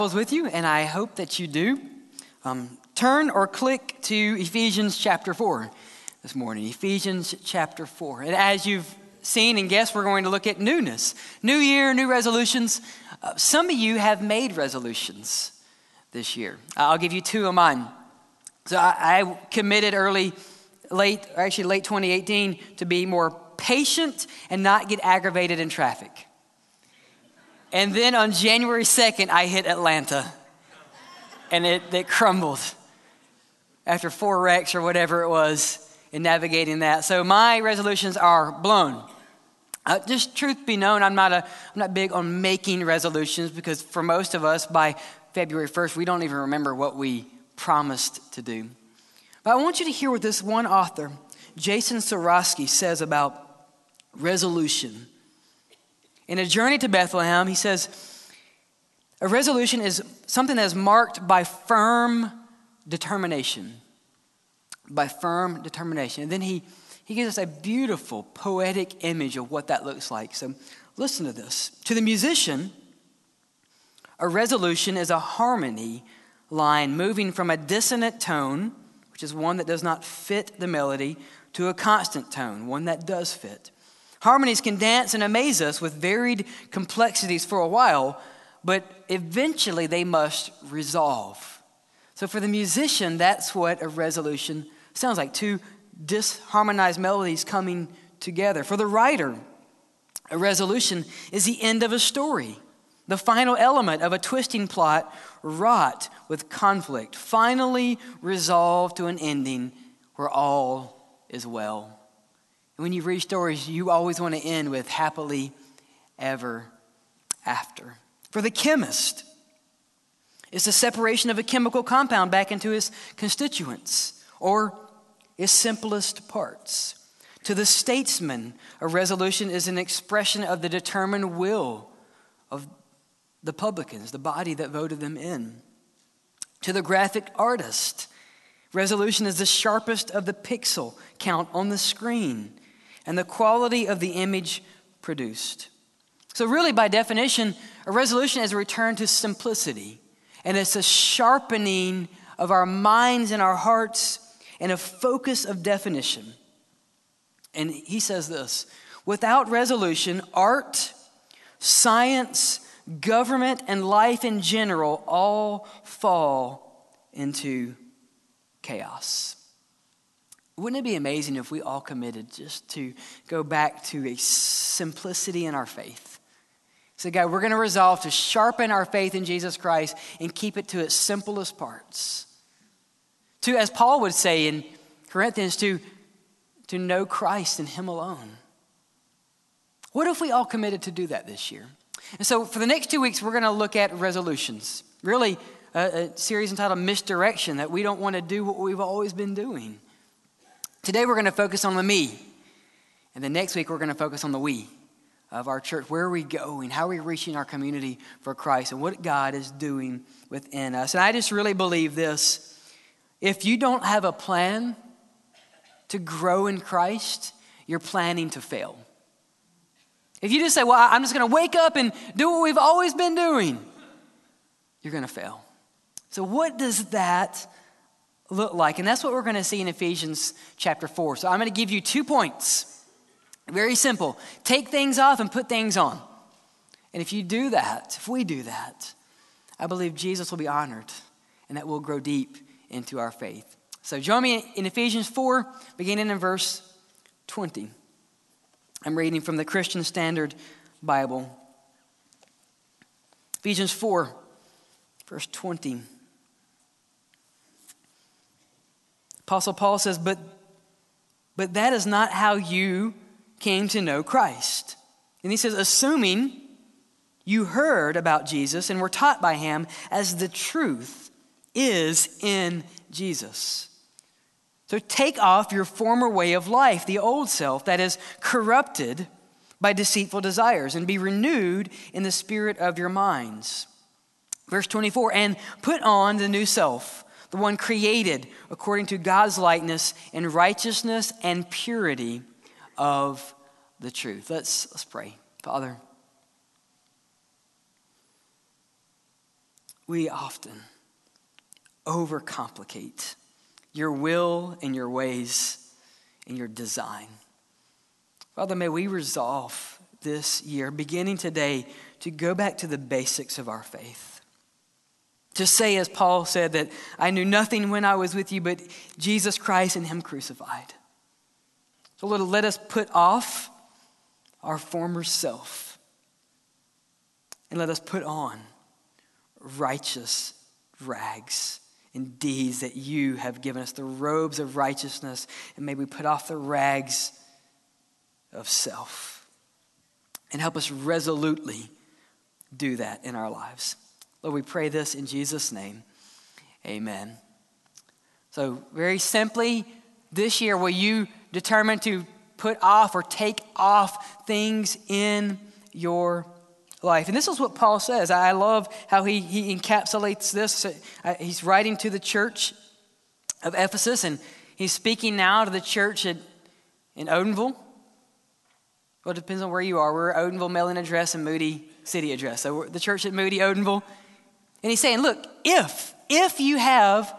Bibles with you, and I hope that you do, um, turn or click to Ephesians chapter 4 this morning. Ephesians chapter 4. And as you've seen and guessed, we're going to look at newness. New year, new resolutions. Uh, some of you have made resolutions this year. I'll give you two of mine. So I, I committed early, late, actually late 2018 to be more patient and not get aggravated in traffic. And then on January 2nd, I hit Atlanta and it, it crumbled after four wrecks or whatever it was in navigating that. So my resolutions are blown. Uh, just truth be known, I'm not, a, I'm not big on making resolutions because for most of us, by February 1st, we don't even remember what we promised to do. But I want you to hear what this one author, Jason Soroski, says about resolution. In A Journey to Bethlehem, he says, a resolution is something that is marked by firm determination. By firm determination. And then he, he gives us a beautiful, poetic image of what that looks like. So listen to this. To the musician, a resolution is a harmony line moving from a dissonant tone, which is one that does not fit the melody, to a consonant tone, one that does fit. Harmonies can dance and amaze us with varied complexities for a while, but eventually they must resolve. So for the musician, that's what a resolution sounds like two disharmonized melodies coming together. For the writer, a resolution is the end of a story, the final element of a twisting plot wrought with conflict, finally resolved to an ending where all is well when you read stories, you always want to end with happily ever after. For the chemist, it's the separation of a chemical compound back into its constituents or its simplest parts. To the statesman, a resolution is an expression of the determined will of the publicans, the body that voted them in. To the graphic artist, resolution is the sharpest of the pixel count on the screen and the quality of the image produced. So, really, by definition, a resolution is a return to simplicity, and it's a sharpening of our minds and our hearts and a focus of definition. And he says this without resolution, art, science, government, and life in general all fall into chaos. Wouldn't it be amazing if we all committed just to go back to a simplicity in our faith? So, God, we're going to resolve to sharpen our faith in Jesus Christ and keep it to its simplest parts. To, as Paul would say in Corinthians, to, to know Christ and Him alone. What if we all committed to do that this year? And so, for the next two weeks, we're going to look at resolutions. Really, a, a series entitled Misdirection that we don't want to do what we've always been doing. Today we're going to focus on the me. And then next week we're going to focus on the we of our church. Where are we going? How are we reaching our community for Christ? And what God is doing within us. And I just really believe this. If you don't have a plan to grow in Christ, you're planning to fail. If you just say, well, I'm just going to wake up and do what we've always been doing, you're going to fail. So, what does that look like? And that's what we're going to see in Ephesians chapter 4. So I'm going to give you two points. Very simple. Take things off and put things on. And if you do that, if we do that, I believe Jesus will be honored and that we'll grow deep into our faith. So join me in Ephesians 4, beginning in verse 20. I'm reading from the Christian Standard Bible. Ephesians 4, verse 20. Apostle Paul says, but, but that is not how you came to know Christ. And he says, assuming you heard about Jesus and were taught by him as the truth is in Jesus. So take off your former way of life, the old self that is corrupted by deceitful desires, and be renewed in the spirit of your minds. Verse 24, and put on the new self the one created according to God's likeness in righteousness and purity of the truth. Let's, let's pray. Father, we often overcomplicate your will and your ways and your design. Father, may we resolve this year, beginning today, to go back to the basics of our faith. To say, as Paul said, that I knew nothing when I was with you but Jesus Christ and Him crucified. So, Lord, let us put off our former self and let us put on righteous rags and deeds that you have given us, the robes of righteousness, and may we put off the rags of self and help us resolutely do that in our lives. Lord, we pray this in Jesus' name. Amen. So, very simply, this year, will you determine to put off or take off things in your life? And this is what Paul says. I love how he, he encapsulates this. Uh, he's writing to the church of Ephesus, and he's speaking now to the church in, in Odenville. Well, it depends on where you are. We're Odenville mailing address and Moody city address. So the church at Moody, Odenville. And he's saying, look, if, if you have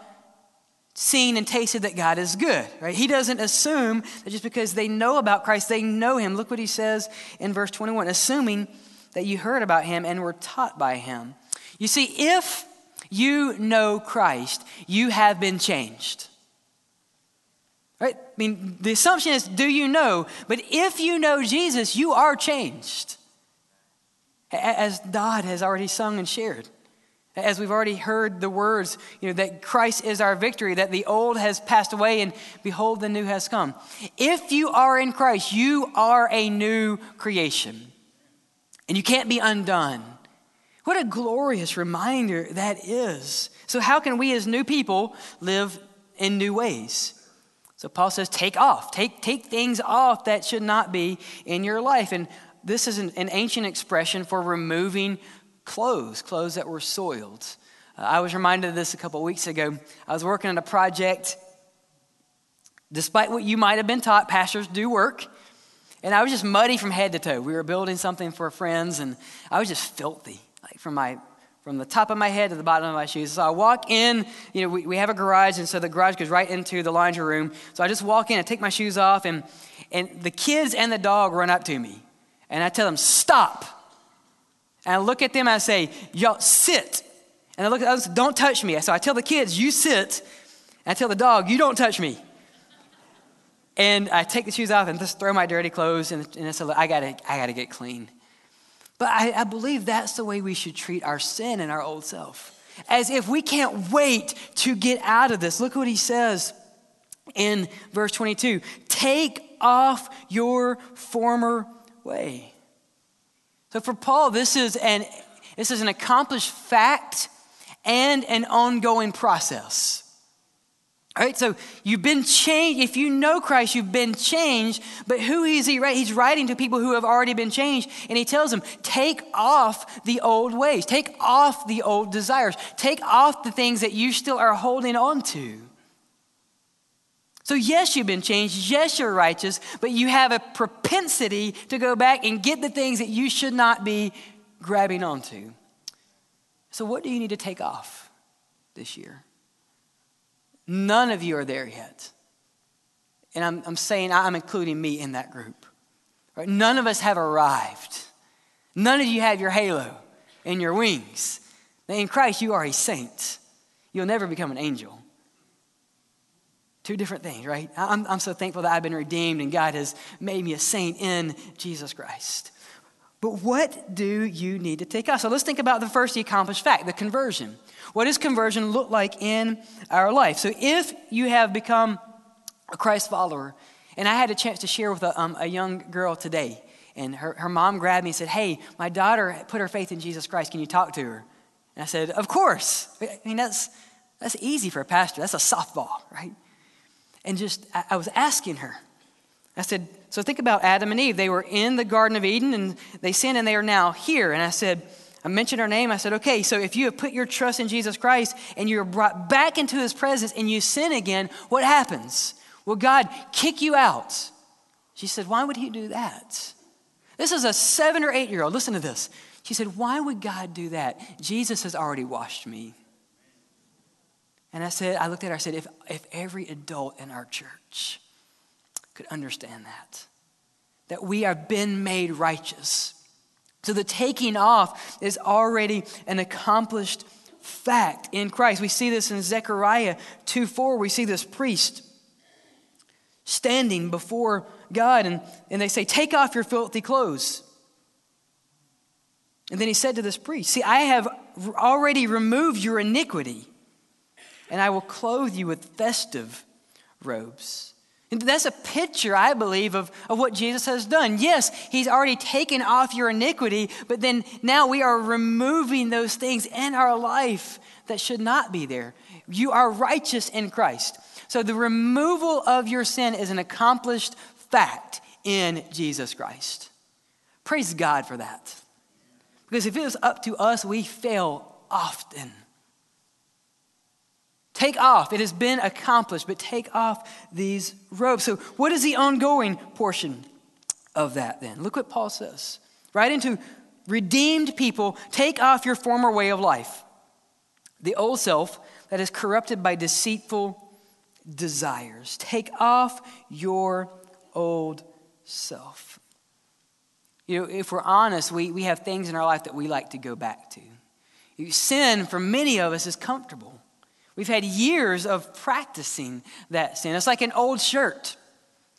seen and tasted that God is good, right? He doesn't assume that just because they know about Christ, they know him. Look what he says in verse 21 assuming that you heard about him and were taught by him. You see, if you know Christ, you have been changed. Right? I mean, the assumption is, do you know? But if you know Jesus, you are changed. As God has already sung and shared. As we've already heard the words, you know, that Christ is our victory, that the old has passed away and behold, the new has come. If you are in Christ, you are a new creation and you can't be undone. What a glorious reminder that is. So, how can we as new people live in new ways? So, Paul says, take off, take, take things off that should not be in your life. And this is an, an ancient expression for removing clothes, clothes that were soiled. Uh, I was reminded of this a couple weeks ago. I was working on a project. Despite what you might have been taught, pastors do work. And I was just muddy from head to toe. We were building something for friends, and I was just filthy, like from my from the top of my head to the bottom of my shoes. So I walk in, you know, we, we have a garage, and so the garage goes right into the laundry room. So I just walk in, I take my shoes off, and, and the kids and the dog run up to me. And I tell them, stop. And I look at them and I say, y'all sit. And I look at others, don't touch me. So I tell the kids, you sit. And I tell the dog, you don't touch me. And I take the shoes off and just throw my dirty clothes, and, and I say, I gotta, I gotta get clean. But I, I believe that's the way we should treat our sin and our old self. As if we can't wait to get out of this. Look what he says in verse 22 Take off your former way. So for Paul, this is an, this is an accomplished fact and an ongoing process. All right, so you've been changed. If you know Christ, you've been changed. But who is he? Right? He's writing to people who have already been changed, and he tells them, take off the old ways, take off the old desires, take off the things that you still are holding on to. So, yes, you've been changed. Yes, you're righteous, but you have a propensity to go back and get the things that you should not be grabbing onto. So, what do you need to take off this year? None of you are there yet. And I'm, I'm saying I'm including me in that group. Right? None of us have arrived. None of you have your halo and your wings. In Christ, you are a saint. You'll never become an angel. Two different things, right? I'm, I'm so thankful that I've been redeemed and God has made me a saint in Jesus Christ. But what do you need to take off? So let's think about the first accomplished fact the conversion. What does conversion look like in our life? So if you have become a Christ follower, and I had a chance to share with a, um, a young girl today, and her, her mom grabbed me and said, Hey, my daughter put her faith in Jesus Christ. Can you talk to her? And I said, Of course. I mean, that's, that's easy for a pastor. That's a softball, right? And just, I was asking her. I said, So think about Adam and Eve. They were in the Garden of Eden and they sinned and they are now here. And I said, I mentioned her name. I said, Okay, so if you have put your trust in Jesus Christ and you're brought back into his presence and you sin again, what happens? Will God kick you out? She said, Why would he do that? This is a seven or eight year old. Listen to this. She said, Why would God do that? Jesus has already washed me. And I said, I looked at her, I said, if, if every adult in our church could understand that, that we have been made righteous. So the taking off is already an accomplished fact in Christ. We see this in Zechariah 2 4. We see this priest standing before God, and, and they say, Take off your filthy clothes. And then he said to this priest, See, I have already removed your iniquity, and I will clothe you with festive robes. And that's a picture, I believe, of, of what Jesus has done. Yes, he's already taken off your iniquity, but then now we are removing those things in our life that should not be there. You are righteous in Christ. So the removal of your sin is an accomplished fact in Jesus Christ. Praise God for that. Because if it was up to us, we fail often. Take off. It has been accomplished, but take off these robes. So, what is the ongoing portion of that then? Look what Paul says. Right into redeemed people, take off your former way of life, the old self that is corrupted by deceitful desires. Take off your old self. You know, if we're honest, we, we have things in our life that we like to go back to. Sin, for many of us, is comfortable. We've had years of practicing that sin. It's like an old shirt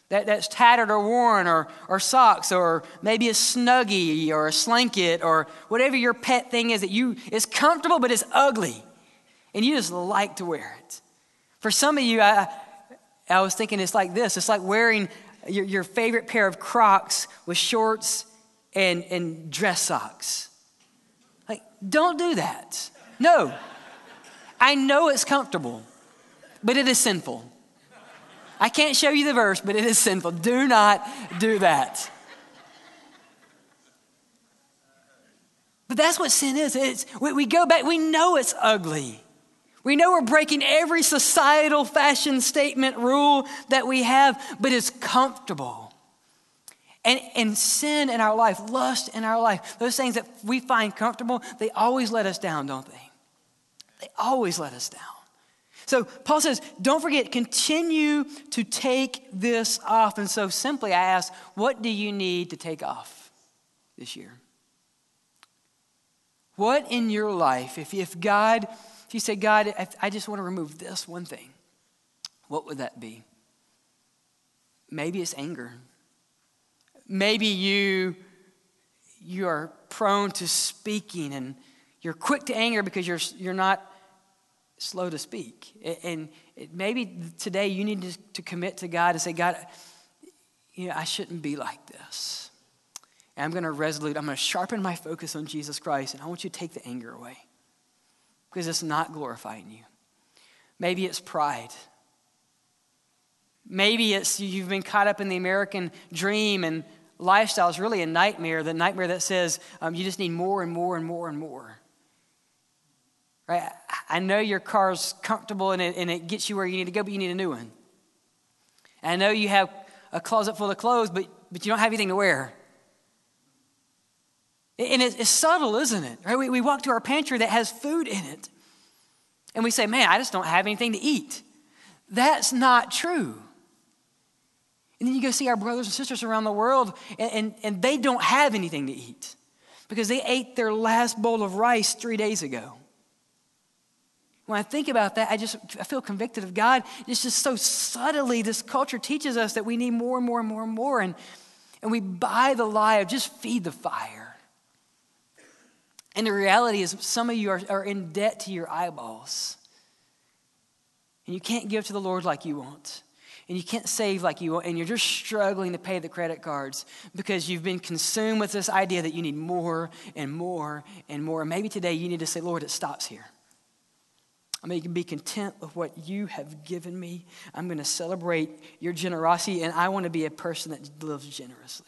that, that's tattered or worn, or, or socks, or maybe a snuggie, or a slanket, or whatever your pet thing is that you is comfortable but it's ugly, and you just like to wear it. For some of you, I, I was thinking it's like this. It's like wearing your, your favorite pair of Crocs with shorts and, and dress socks. Like, don't do that. No. I know it's comfortable, but it is sinful. I can't show you the verse, but it is sinful. Do not do that. But that's what sin is. It's, we, we go back, we know it's ugly. We know we're breaking every societal fashion statement rule that we have, but it's comfortable. And, and sin in our life, lust in our life, those things that we find comfortable, they always let us down, don't they? They always let us down. So Paul says, don't forget, continue to take this off. And so simply I ask, what do you need to take off this year? What in your life, if, if God, if you say, God, I just want to remove this one thing, what would that be? Maybe it's anger. Maybe you, you are prone to speaking and you're quick to anger because you're, you're not slow to speak. And maybe today you need to, commit to God and say, God, you know, I shouldn't be like this. And I'm going to resolute, I'm going to sharpen my focus on Jesus Christ, and I want you to take the anger away because it's not glorifying you. Maybe it's pride. Maybe it's you've been caught up in the American dream and lifestyle is really a nightmare, the nightmare that says um, you just need more and more and more and more. Right? I know your car's comfortable and it, and it gets you where you need to go, but you need a new one. I know you have a closet full of clothes, but, but you don't have anything to wear. And it's subtle, isn't it? Right? We, we walk to our pantry that has food in it, and we say, Man, I just don't have anything to eat. That's not true. And then you go see our brothers and sisters around the world, and, and, and they don't have anything to eat because they ate their last bowl of rice three days ago. When I think about that, I just I feel convicted of God. It's just so subtly this culture teaches us that we need more and more and more and more. And, and we buy the lie of just feed the fire. And the reality is, some of you are, are in debt to your eyeballs. And you can't give to the Lord like you want. And you can't save like you want. And you're just struggling to pay the credit cards because you've been consumed with this idea that you need more and more and more. And maybe today you need to say, Lord, it stops here. I'm going to be content with what you have given me. I'm going to celebrate your generosity, and I want to be a person that lives generously.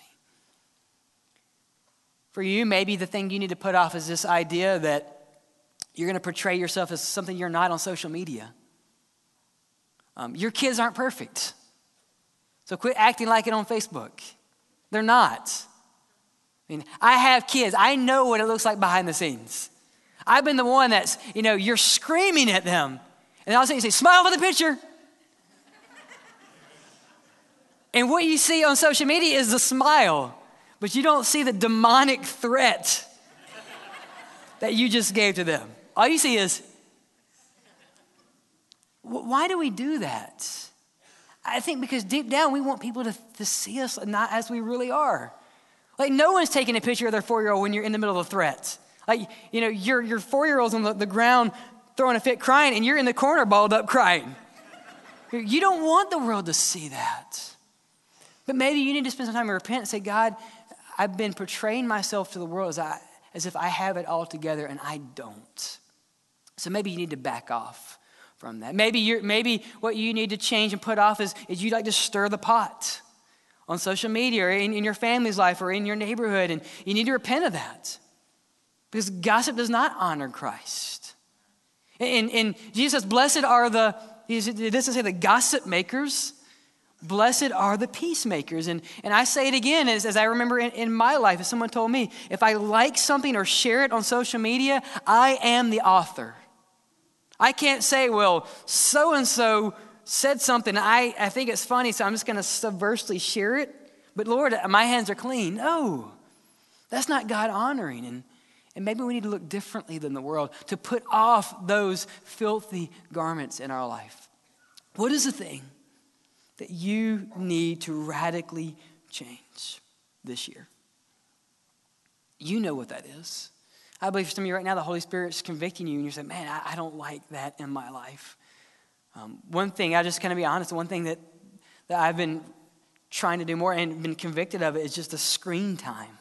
For you, maybe the thing you need to put off is this idea that you're going to portray yourself as something you're not on social media. Um, your kids aren't perfect. So quit acting like it on Facebook. They're not. I mean, I have kids. I know what it looks like behind the scenes. I've been the one that's, you know, you're screaming at them. And all of a sudden you say, smile for the picture. and what you see on social media is the smile, but you don't see the demonic threat that you just gave to them. All you see is, why do we do that? I think because deep down we want people to, to see us not as we really are. Like, no one's taking a picture of their four year old when you're in the middle of a threat. Like, you know, your, your four year old's on the, the ground throwing a fit crying, and you're in the corner balled up crying. You don't want the world to see that. But maybe you need to spend some time and repent and say, God, I've been portraying myself to the world as, I, as if I have it all together, and I don't. So maybe you need to back off from that. Maybe, you're, maybe what you need to change and put off is, is you like to stir the pot on social media or in, in your family's life or in your neighborhood, and you need to repent of that. Because gossip does not honor Christ. And, and Jesus says, Blessed are the, it doesn't say the gossip makers, blessed are the peacemakers. And, and I say it again as, as I remember in, in my life, as someone told me, if I like something or share it on social media, I am the author. I can't say, well, so and so said something, I, I think it's funny, so I'm just going to subversely share it. But Lord, my hands are clean. No, that's not God honoring. And, and maybe we need to look differently than the world to put off those filthy garments in our life. What is the thing that you need to radically change this year? You know what that is. I believe for some of you right now, the Holy Spirit's convicting you, and you're saying, man, I, I don't like that in my life. Um, one thing, I just kind of be honest, one thing that, that I've been trying to do more and been convicted of it is just the screen time.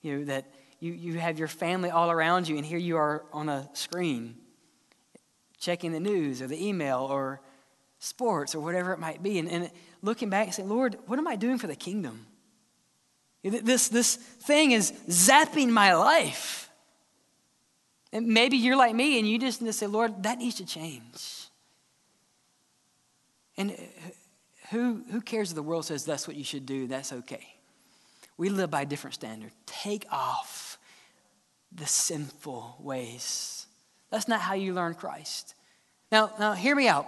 You know, that you, you have your family all around you, and here you are on a screen checking the news or the email or sports or whatever it might be. And, and looking back and saying, Lord, what am I doing for the kingdom? This, this thing is zapping my life. And maybe you're like me and you just need to say, Lord, that needs to change. And uh, who, who cares if the world says that's what you should do? That's okay. We live by a different standard. Take off the sinful ways. That's not how you learn Christ. Now, now hear me out.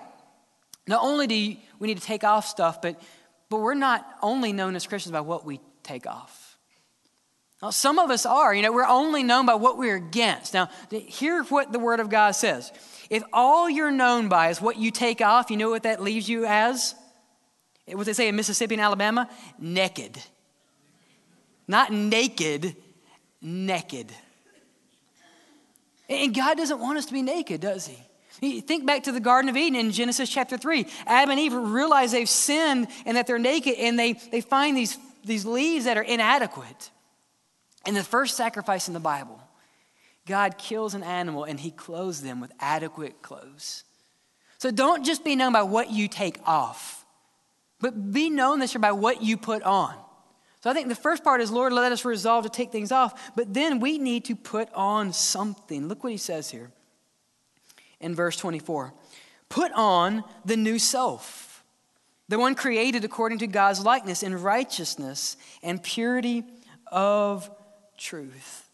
Not only do you, we need to take off stuff, but, but we're not only known as Christians by what we take off. Now, some of us are. You know, we're only known by what we're against. Now, hear what the Word of God says. If all you're known by is what you take off, you know what that leaves you as? What they say in Mississippi and Alabama? Naked. Not naked, naked. And God doesn't want us to be naked, does He? Think back to the Garden of Eden in Genesis chapter 3. Adam and Eve realize they've sinned and that they're naked, and they, they find these, these leaves that are inadequate. And the first sacrifice in the Bible God kills an animal and he clothes them with adequate clothes. So don't just be known by what you take off, but be known this year by what you put on. So I think the first part is, Lord, let us resolve to take things off, but then we need to put on something. Look what he says here in verse 24 Put on the new self, the one created according to God's likeness in righteousness and purity of truth.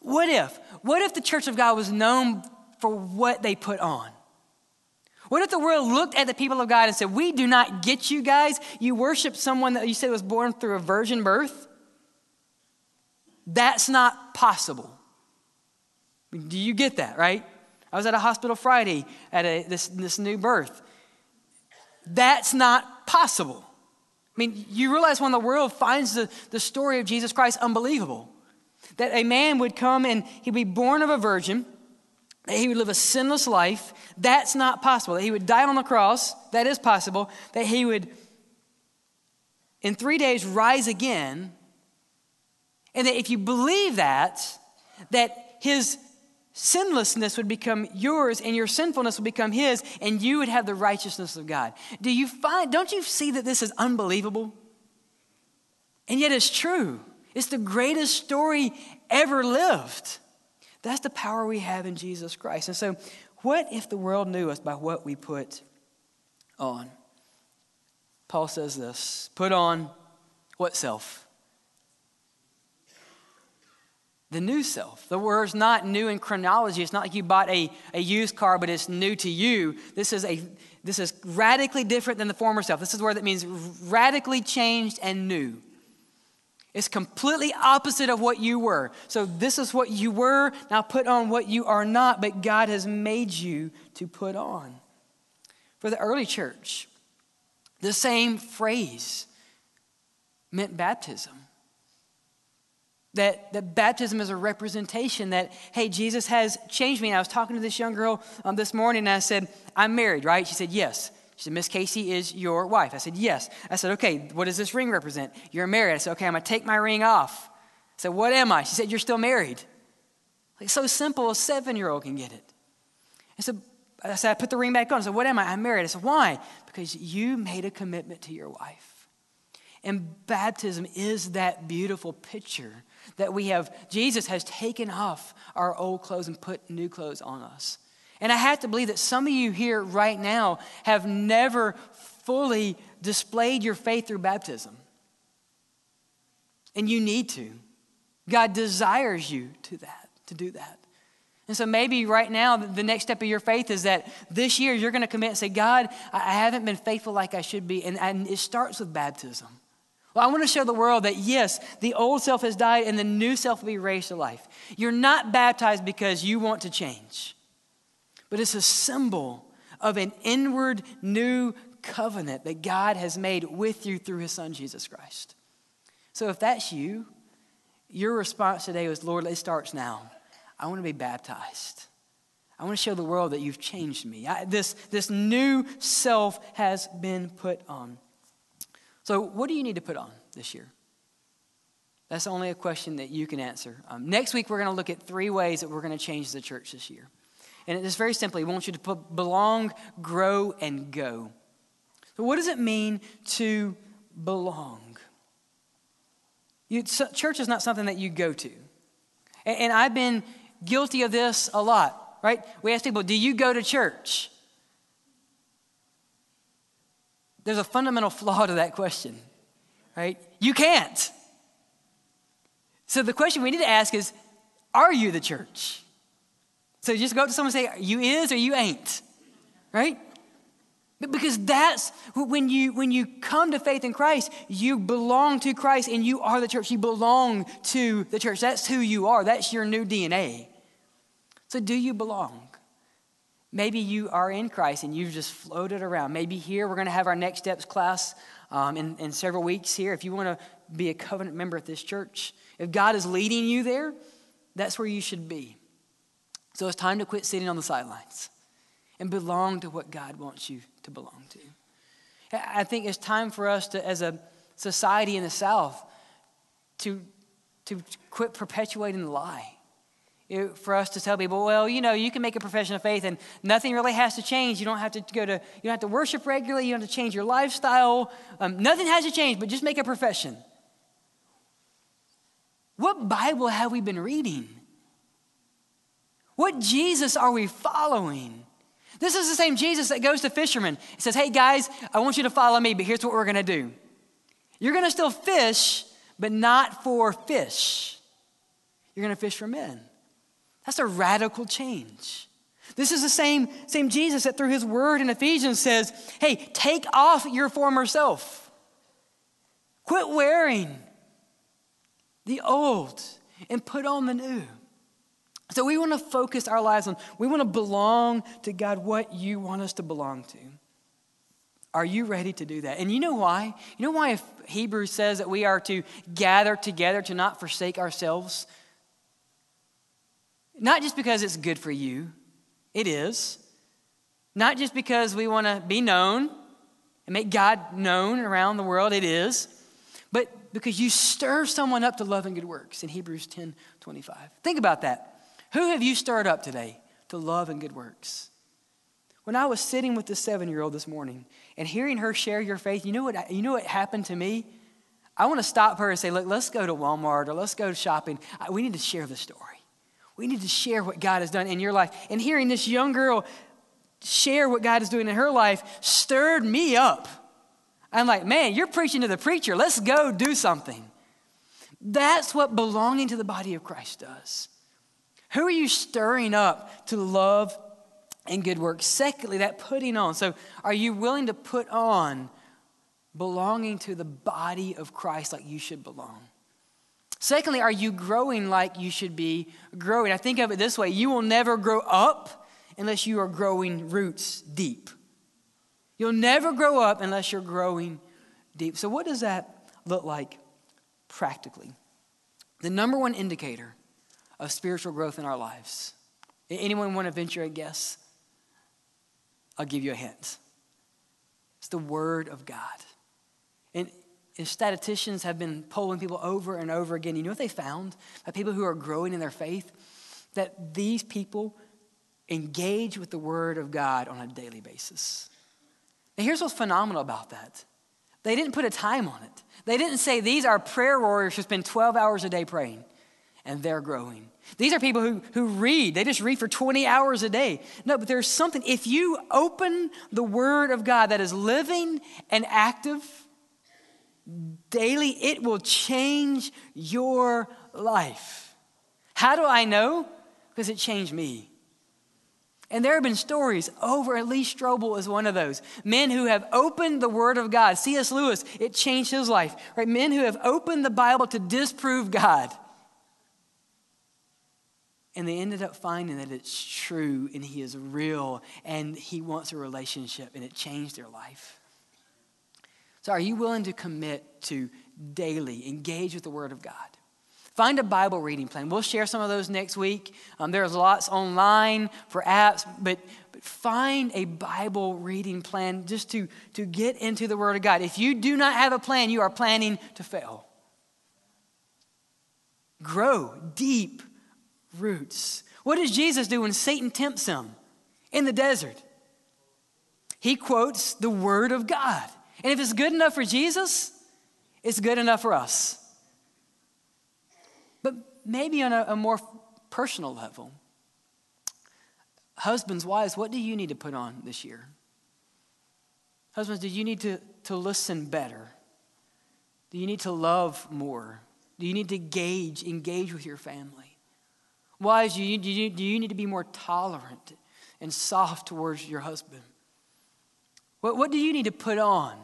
What if? What if the church of God was known for what they put on? What if the world looked at the people of God and said, We do not get you guys. You worship someone that you said was born through a virgin birth? That's not possible. Do you get that, right? I was at a hospital Friday at a, this, this new birth. That's not possible. I mean, you realize when the world finds the, the story of Jesus Christ unbelievable that a man would come and he'd be born of a virgin, that he would live a sinless life. That's not possible. That he would die on the cross, that is possible. That he would, in three days, rise again. And that if you believe that, that his sinlessness would become yours and your sinfulness would become his and you would have the righteousness of God. Do you find don't you see that this is unbelievable? And yet it's true. It's the greatest story ever lived. That's the power we have in Jesus Christ. And so, what if the world knew us by what we put on? Paul says this put on what self? the new self. The word's not new in chronology. It's not like you bought a, a used car, but it's new to you. This is, a, this is radically different than the former self. This is word that means radically changed and new. It's completely opposite of what you were. So, this is what you were. Now put on what you are not, but God has made you to put on. For the early church, the same phrase meant baptism. That, that baptism is a representation that, hey, Jesus has changed me. And I was talking to this young girl um, this morning and I said, I'm married, right? She said, yes. She said, Miss Casey is your wife. I said, yes. I said, okay, what does this ring represent? You're married. I said, okay, I'm going to take my ring off. I said, what am I? She said, you're still married. Like, so simple, a seven year old can get it. I said, I said, I put the ring back on. I said, what am I? I'm married. I said, why? Because you made a commitment to your wife. And baptism is that beautiful picture that we have. Jesus has taken off our old clothes and put new clothes on us. And I have to believe that some of you here right now have never fully displayed your faith through baptism. And you need to. God desires you to that, to do that. And so maybe right now, the next step of your faith is that this year you're going to commit and say, God, I haven't been faithful like I should be. And, and it starts with baptism. Well, I want to show the world that yes, the old self has died and the new self will be raised to life. You're not baptized because you want to change, but it's a symbol of an inward new covenant that God has made with you through his son, Jesus Christ. So if that's you, your response today was, Lord, it starts now. I want to be baptized. I want to show the world that you've changed me. I, this, this new self has been put on. So, what do you need to put on this year? That's only a question that you can answer. Um, next week, we're going to look at three ways that we're going to change the church this year. And it's very simply, we want you to belong, grow, and go. So, what does it mean to belong? You, church is not something that you go to. And, and I've been guilty of this a lot, right? We ask people, Do you go to church? there's a fundamental flaw to that question, right? You can't. So the question we need to ask is Are you the church? So just go up to someone and say, You is or you ain't, right? Because that's when you when you come to faith in Christ, you belong to Christ and you are the church. You belong to the church. That's who you are. That's your new DNA. So do you belong? Maybe you are in Christ and you've just floated around. Maybe here we're going to have our next steps class um, in, in several weeks here. If you want to be a covenant member at this church, if God is leading you there, that's where you should be. So it's time to quit sitting on the sidelines and belong to what God wants you to belong to. I think it's time for us to, as a society in the South, to, to quit perpetuating the lie for us to tell people, well, you know, you can make a profession of faith and nothing really has to change. You don't have to go to, you don't have to worship regularly. You don't have to change your lifestyle. Um, nothing has to change, but just make a profession. What Bible have we been reading? What Jesus are we following? This is the same Jesus that goes to fishermen. He says, hey guys, I want you to follow me, but here's what we're going to do. You're going to still fish, but not for fish. You're going to fish for men. That's a radical change. This is the same, same Jesus that through his word in Ephesians says, hey, take off your former self. Quit wearing the old and put on the new. So we want to focus our lives on, we want to belong to God what you want us to belong to. Are you ready to do that? And you know why? You know why if Hebrews says that we are to gather together to not forsake ourselves? Not just because it's good for you, it is. Not just because we want to be known and make God known around the world, it is. But because you stir someone up to love and good works in Hebrews 10 25. Think about that. Who have you stirred up today to love and good works? When I was sitting with the seven year old this morning and hearing her share your faith, you know what, you know what happened to me? I want to stop her and say, Look, let's go to Walmart or let's go shopping. We need to share the story. We need to share what God has done in your life. And hearing this young girl share what God is doing in her life stirred me up. I'm like, man, you're preaching to the preacher. Let's go do something. That's what belonging to the body of Christ does. Who are you stirring up to love and good work? Secondly, that putting on. So, are you willing to put on belonging to the body of Christ like you should belong? Secondly, are you growing like you should be growing? I think of it this way you will never grow up unless you are growing roots deep. You'll never grow up unless you're growing deep. So, what does that look like practically? The number one indicator of spiritual growth in our lives. Anyone want to venture a guess? I'll give you a hint. It's the Word of God. And, and statisticians have been polling people over and over again. You know what they found? That people who are growing in their faith, that these people engage with the Word of God on a daily basis. And here's what's phenomenal about that they didn't put a time on it. They didn't say these are prayer warriors who spend 12 hours a day praying and they're growing. These are people who, who read, they just read for 20 hours a day. No, but there's something, if you open the Word of God that is living and active daily, it will change your life. How do I know? Because it changed me. And there have been stories over, at Lee Strobel is one of those. Men who have opened the Word of God. C.S. Lewis, it changed his life. Right? Men who have opened the Bible to disprove God. And they ended up finding that it's true and He is real and He wants a relationship and it changed their life. So, are you willing to commit to daily engage with the Word of God? Find a Bible reading plan. We'll share some of those next week. Um, there's lots online for apps, but, but find a Bible reading plan just to, to get into the Word of God. If you do not have a plan, you are planning to fail. Grow deep roots. What does Jesus do when Satan tempts him in the desert? He quotes the Word of God. And if it's good enough for Jesus, it's good enough for us But maybe on a, a more personal level. Husbands, wives, what do you need to put on this year? Husbands, do you need to, to listen better? Do you need to love more? Do you need to gauge, engage with your family? Wives, do you, do you, do you need to be more tolerant and soft towards your husband? What, what do you need to put on?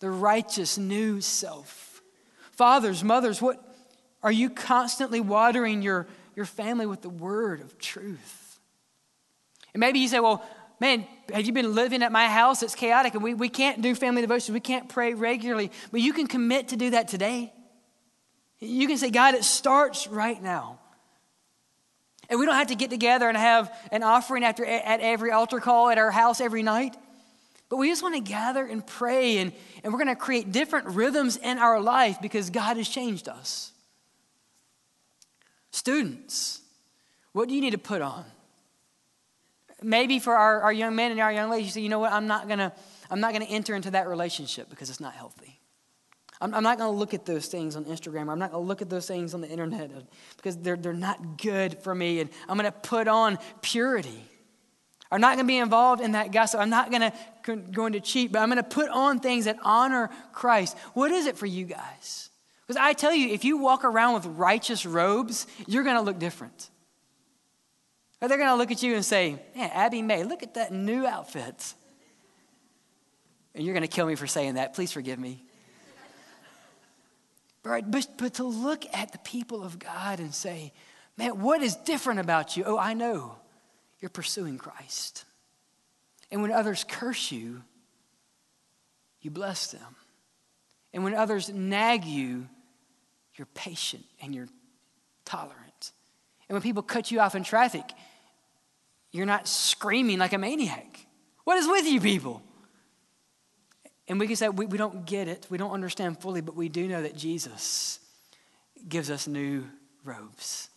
The righteous new self. Fathers, mothers, what, are you constantly watering your, your family with the word of truth? And maybe you say, well, man, have you been living at my house? It's chaotic and we, we can't do family devotions. We can't pray regularly. But you can commit to do that today. You can say, God, it starts right now. And we don't have to get together and have an offering after, at every altar call at our house every night. But we just want to gather and pray, and, and we're going to create different rhythms in our life because God has changed us. Students, what do you need to put on? Maybe for our, our young men and our young ladies, you say, you know what, I'm not gonna, I'm not gonna enter into that relationship because it's not healthy. I'm, I'm not gonna look at those things on Instagram, or I'm not gonna look at those things on the internet because they're, they're not good for me. And I'm gonna put on purity. I'm not going to be involved in that gossip. I'm not going to going to cheat, but I'm going to put on things that honor Christ. What is it for you guys? Because I tell you, if you walk around with righteous robes, you're going to look different. Or they're going to look at you and say, Man, Abby May, look at that new outfit. And you're going to kill me for saying that. Please forgive me. Right, but, but to look at the people of God and say, Man, what is different about you? Oh, I know. You're pursuing Christ. And when others curse you, you bless them. And when others nag you, you're patient and you're tolerant. And when people cut you off in traffic, you're not screaming like a maniac. What is with you people? And we can say we, we don't get it, we don't understand fully, but we do know that Jesus gives us new robes.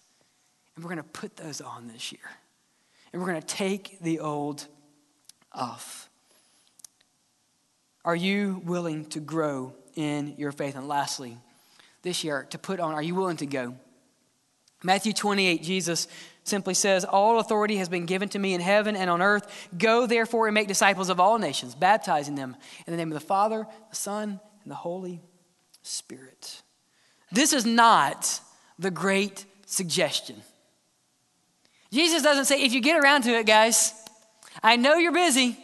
And we're going to put those on this year. And we're going to take the old off. Are you willing to grow in your faith? And lastly, this year to put on? Are you willing to go? Matthew 28, Jesus simply says, All authority has been given to me in heaven and on earth. Go therefore and make disciples of all nations, baptizing them in the name of the Father, the Son, and the Holy Spirit. This is not the great suggestion. Jesus doesn't say, if you get around to it, guys, I know you're busy,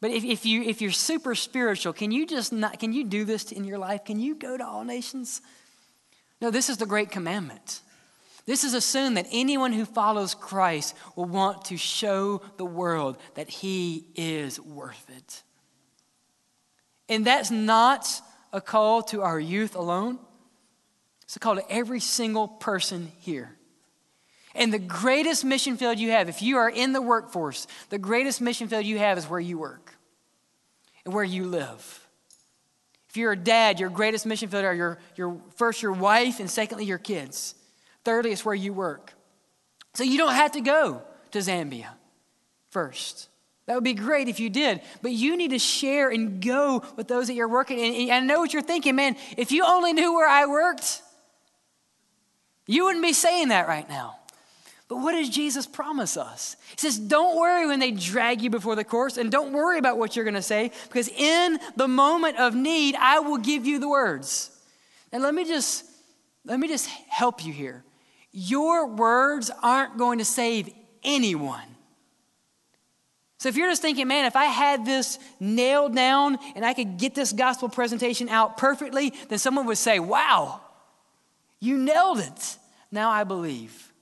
but if, if, you, if you're super spiritual, can you just not, can you do this in your life? Can you go to all nations? No, this is the great commandment. This is assume that anyone who follows Christ will want to show the world that he is worth it. And that's not a call to our youth alone, it's a call to every single person here. And the greatest mission field you have, if you are in the workforce, the greatest mission field you have is where you work and where you live. If you're a dad, your greatest mission field are your, your first your wife and secondly your kids. Thirdly, it's where you work. So you don't have to go to Zambia first. That would be great if you did, but you need to share and go with those that you're working. And I know what you're thinking, man. If you only knew where I worked, you wouldn't be saying that right now. But what does Jesus promise us? He says, Don't worry when they drag you before the courts, and don't worry about what you're going to say, because in the moment of need, I will give you the words. And let me just let me just help you here. Your words aren't going to save anyone. So if you're just thinking, man, if I had this nailed down and I could get this gospel presentation out perfectly, then someone would say, wow, you nailed it. Now I believe.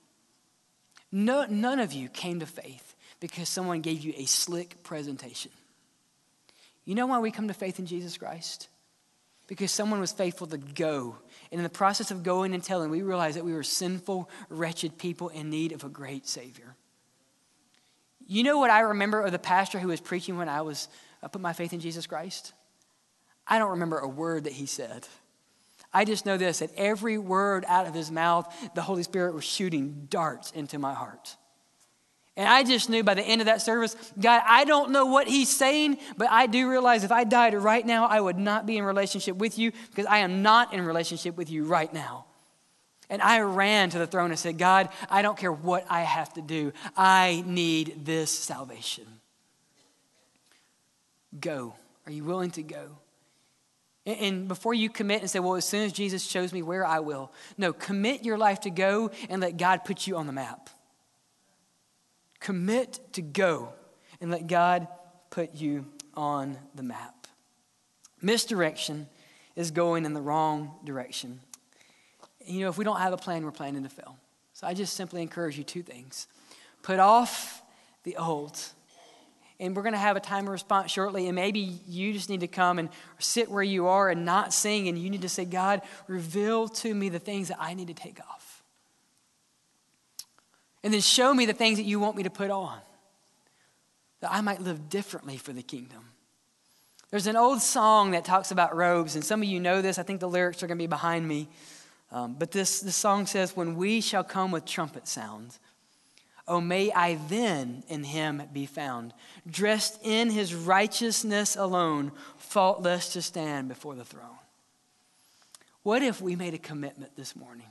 No, none of you came to faith because someone gave you a slick presentation. You know why we come to faith in Jesus Christ? Because someone was faithful to go. And in the process of going and telling, we realized that we were sinful, wretched people in need of a great Savior. You know what I remember of the pastor who was preaching when I was I put my faith in Jesus Christ? I don't remember a word that he said. I just know this that every word out of his mouth, the Holy Spirit was shooting darts into my heart. And I just knew by the end of that service, God, I don't know what he's saying, but I do realize if I died right now, I would not be in relationship with you because I am not in relationship with you right now. And I ran to the throne and said, God, I don't care what I have to do. I need this salvation. Go. Are you willing to go? And before you commit and say, well, as soon as Jesus shows me where, I will. No, commit your life to go and let God put you on the map. Commit to go and let God put you on the map. Misdirection is going in the wrong direction. You know, if we don't have a plan, we're planning to fail. So I just simply encourage you two things put off the old and we're going to have a time of response shortly. And maybe you just need to come and sit where you are and not sing. And you need to say, God, reveal to me the things that I need to take off. And then show me the things that you want me to put on, that I might live differently for the kingdom. There's an old song that talks about robes, and some of you know this. I think the lyrics are going to be behind me. Um, but this, this song says, When we shall come with trumpet sounds, Oh, may I then in him be found, dressed in his righteousness alone, faultless to stand before the throne. What if we made a commitment this morning?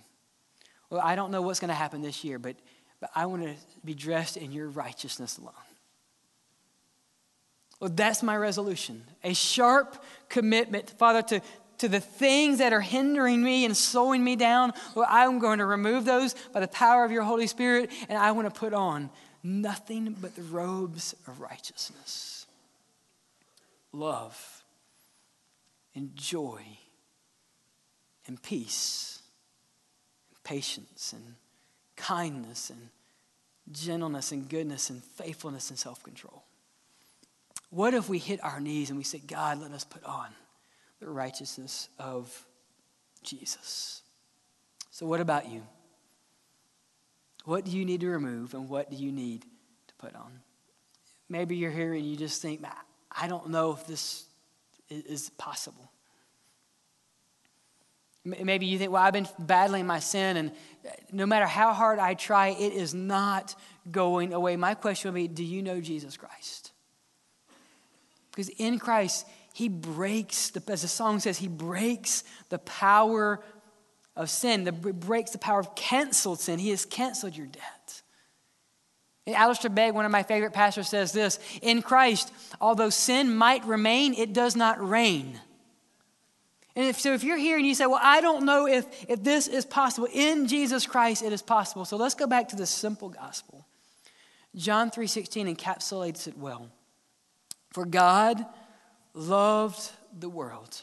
Well, I don't know what's going to happen this year, but, but I want to be dressed in your righteousness alone. Well, that's my resolution. A sharp commitment, Father, to, to the things that are hindering me and slowing me down, Lord, I'm going to remove those by the power of your Holy Spirit, and I want to put on nothing but the robes of righteousness love and joy and peace, and patience and kindness and gentleness and goodness and faithfulness and self control. What if we hit our knees and we say, God, let us put on? the righteousness of Jesus. So, what about you? What do you need to remove and what do you need to put on? Maybe you're here and you just think, I don't know if this is possible. Maybe you think, well, I've been battling my sin, and uh, no matter how hard I try, it is not going away. My question would be do you know Jesus Christ? Because in Christ, he breaks, the, as the song says, he breaks the power of sin, the, breaks the power of canceled sin. He has canceled your debt. And Alistair Begg, one of my favorite pastors, says this In Christ, although sin might remain, it does not reign. And if, so if you're here and you say, well, I don't know if, if this is possible, in Jesus Christ it is possible. So let's go back to the simple gospel. John 3.16 encapsulates it well. For God loved the world.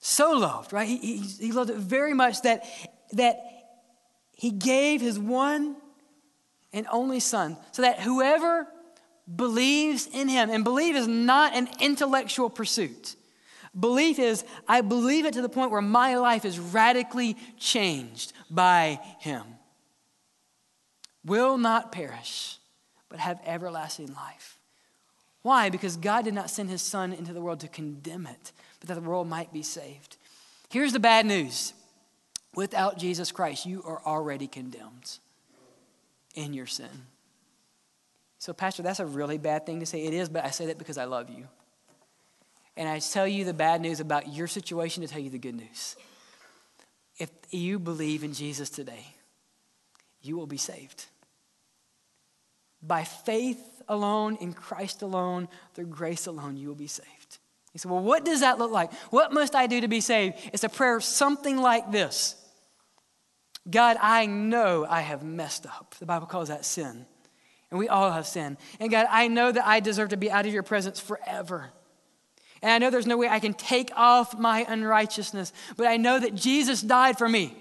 So loved, right? He, he, he loved it very much that, that he gave his one and only son so that whoever believes in him, and believe is not an intellectual pursuit. Belief is, I believe it to the point where my life is radically changed by Him. Will not perish, but have everlasting life. Why? Because God did not send His Son into the world to condemn it, but that the world might be saved. Here's the bad news without Jesus Christ, you are already condemned in your sin. So, Pastor, that's a really bad thing to say. It is, but I say that because I love you and I tell you the bad news about your situation to tell you the good news. If you believe in Jesus today, you will be saved. By faith alone, in Christ alone, through grace alone, you will be saved. He said, well, what does that look like? What must I do to be saved? It's a prayer something like this God, I know I have messed up. The Bible calls that sin. And we all have sinned. And God, I know that I deserve to be out of your presence forever. And I know there's no way I can take off my unrighteousness, but I know that Jesus died for me.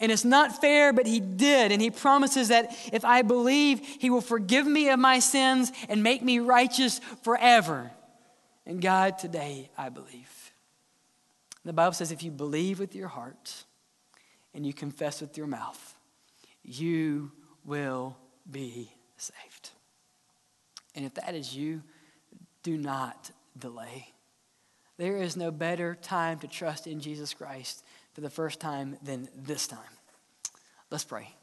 And it's not fair, but he did. And he promises that if I believe, he will forgive me of my sins and make me righteous forever. And God, today I believe. The Bible says if you believe with your heart and you confess with your mouth, you will be saved. And if that is you, do not delay. There is no better time to trust in Jesus Christ for the first time than this time. Let's pray.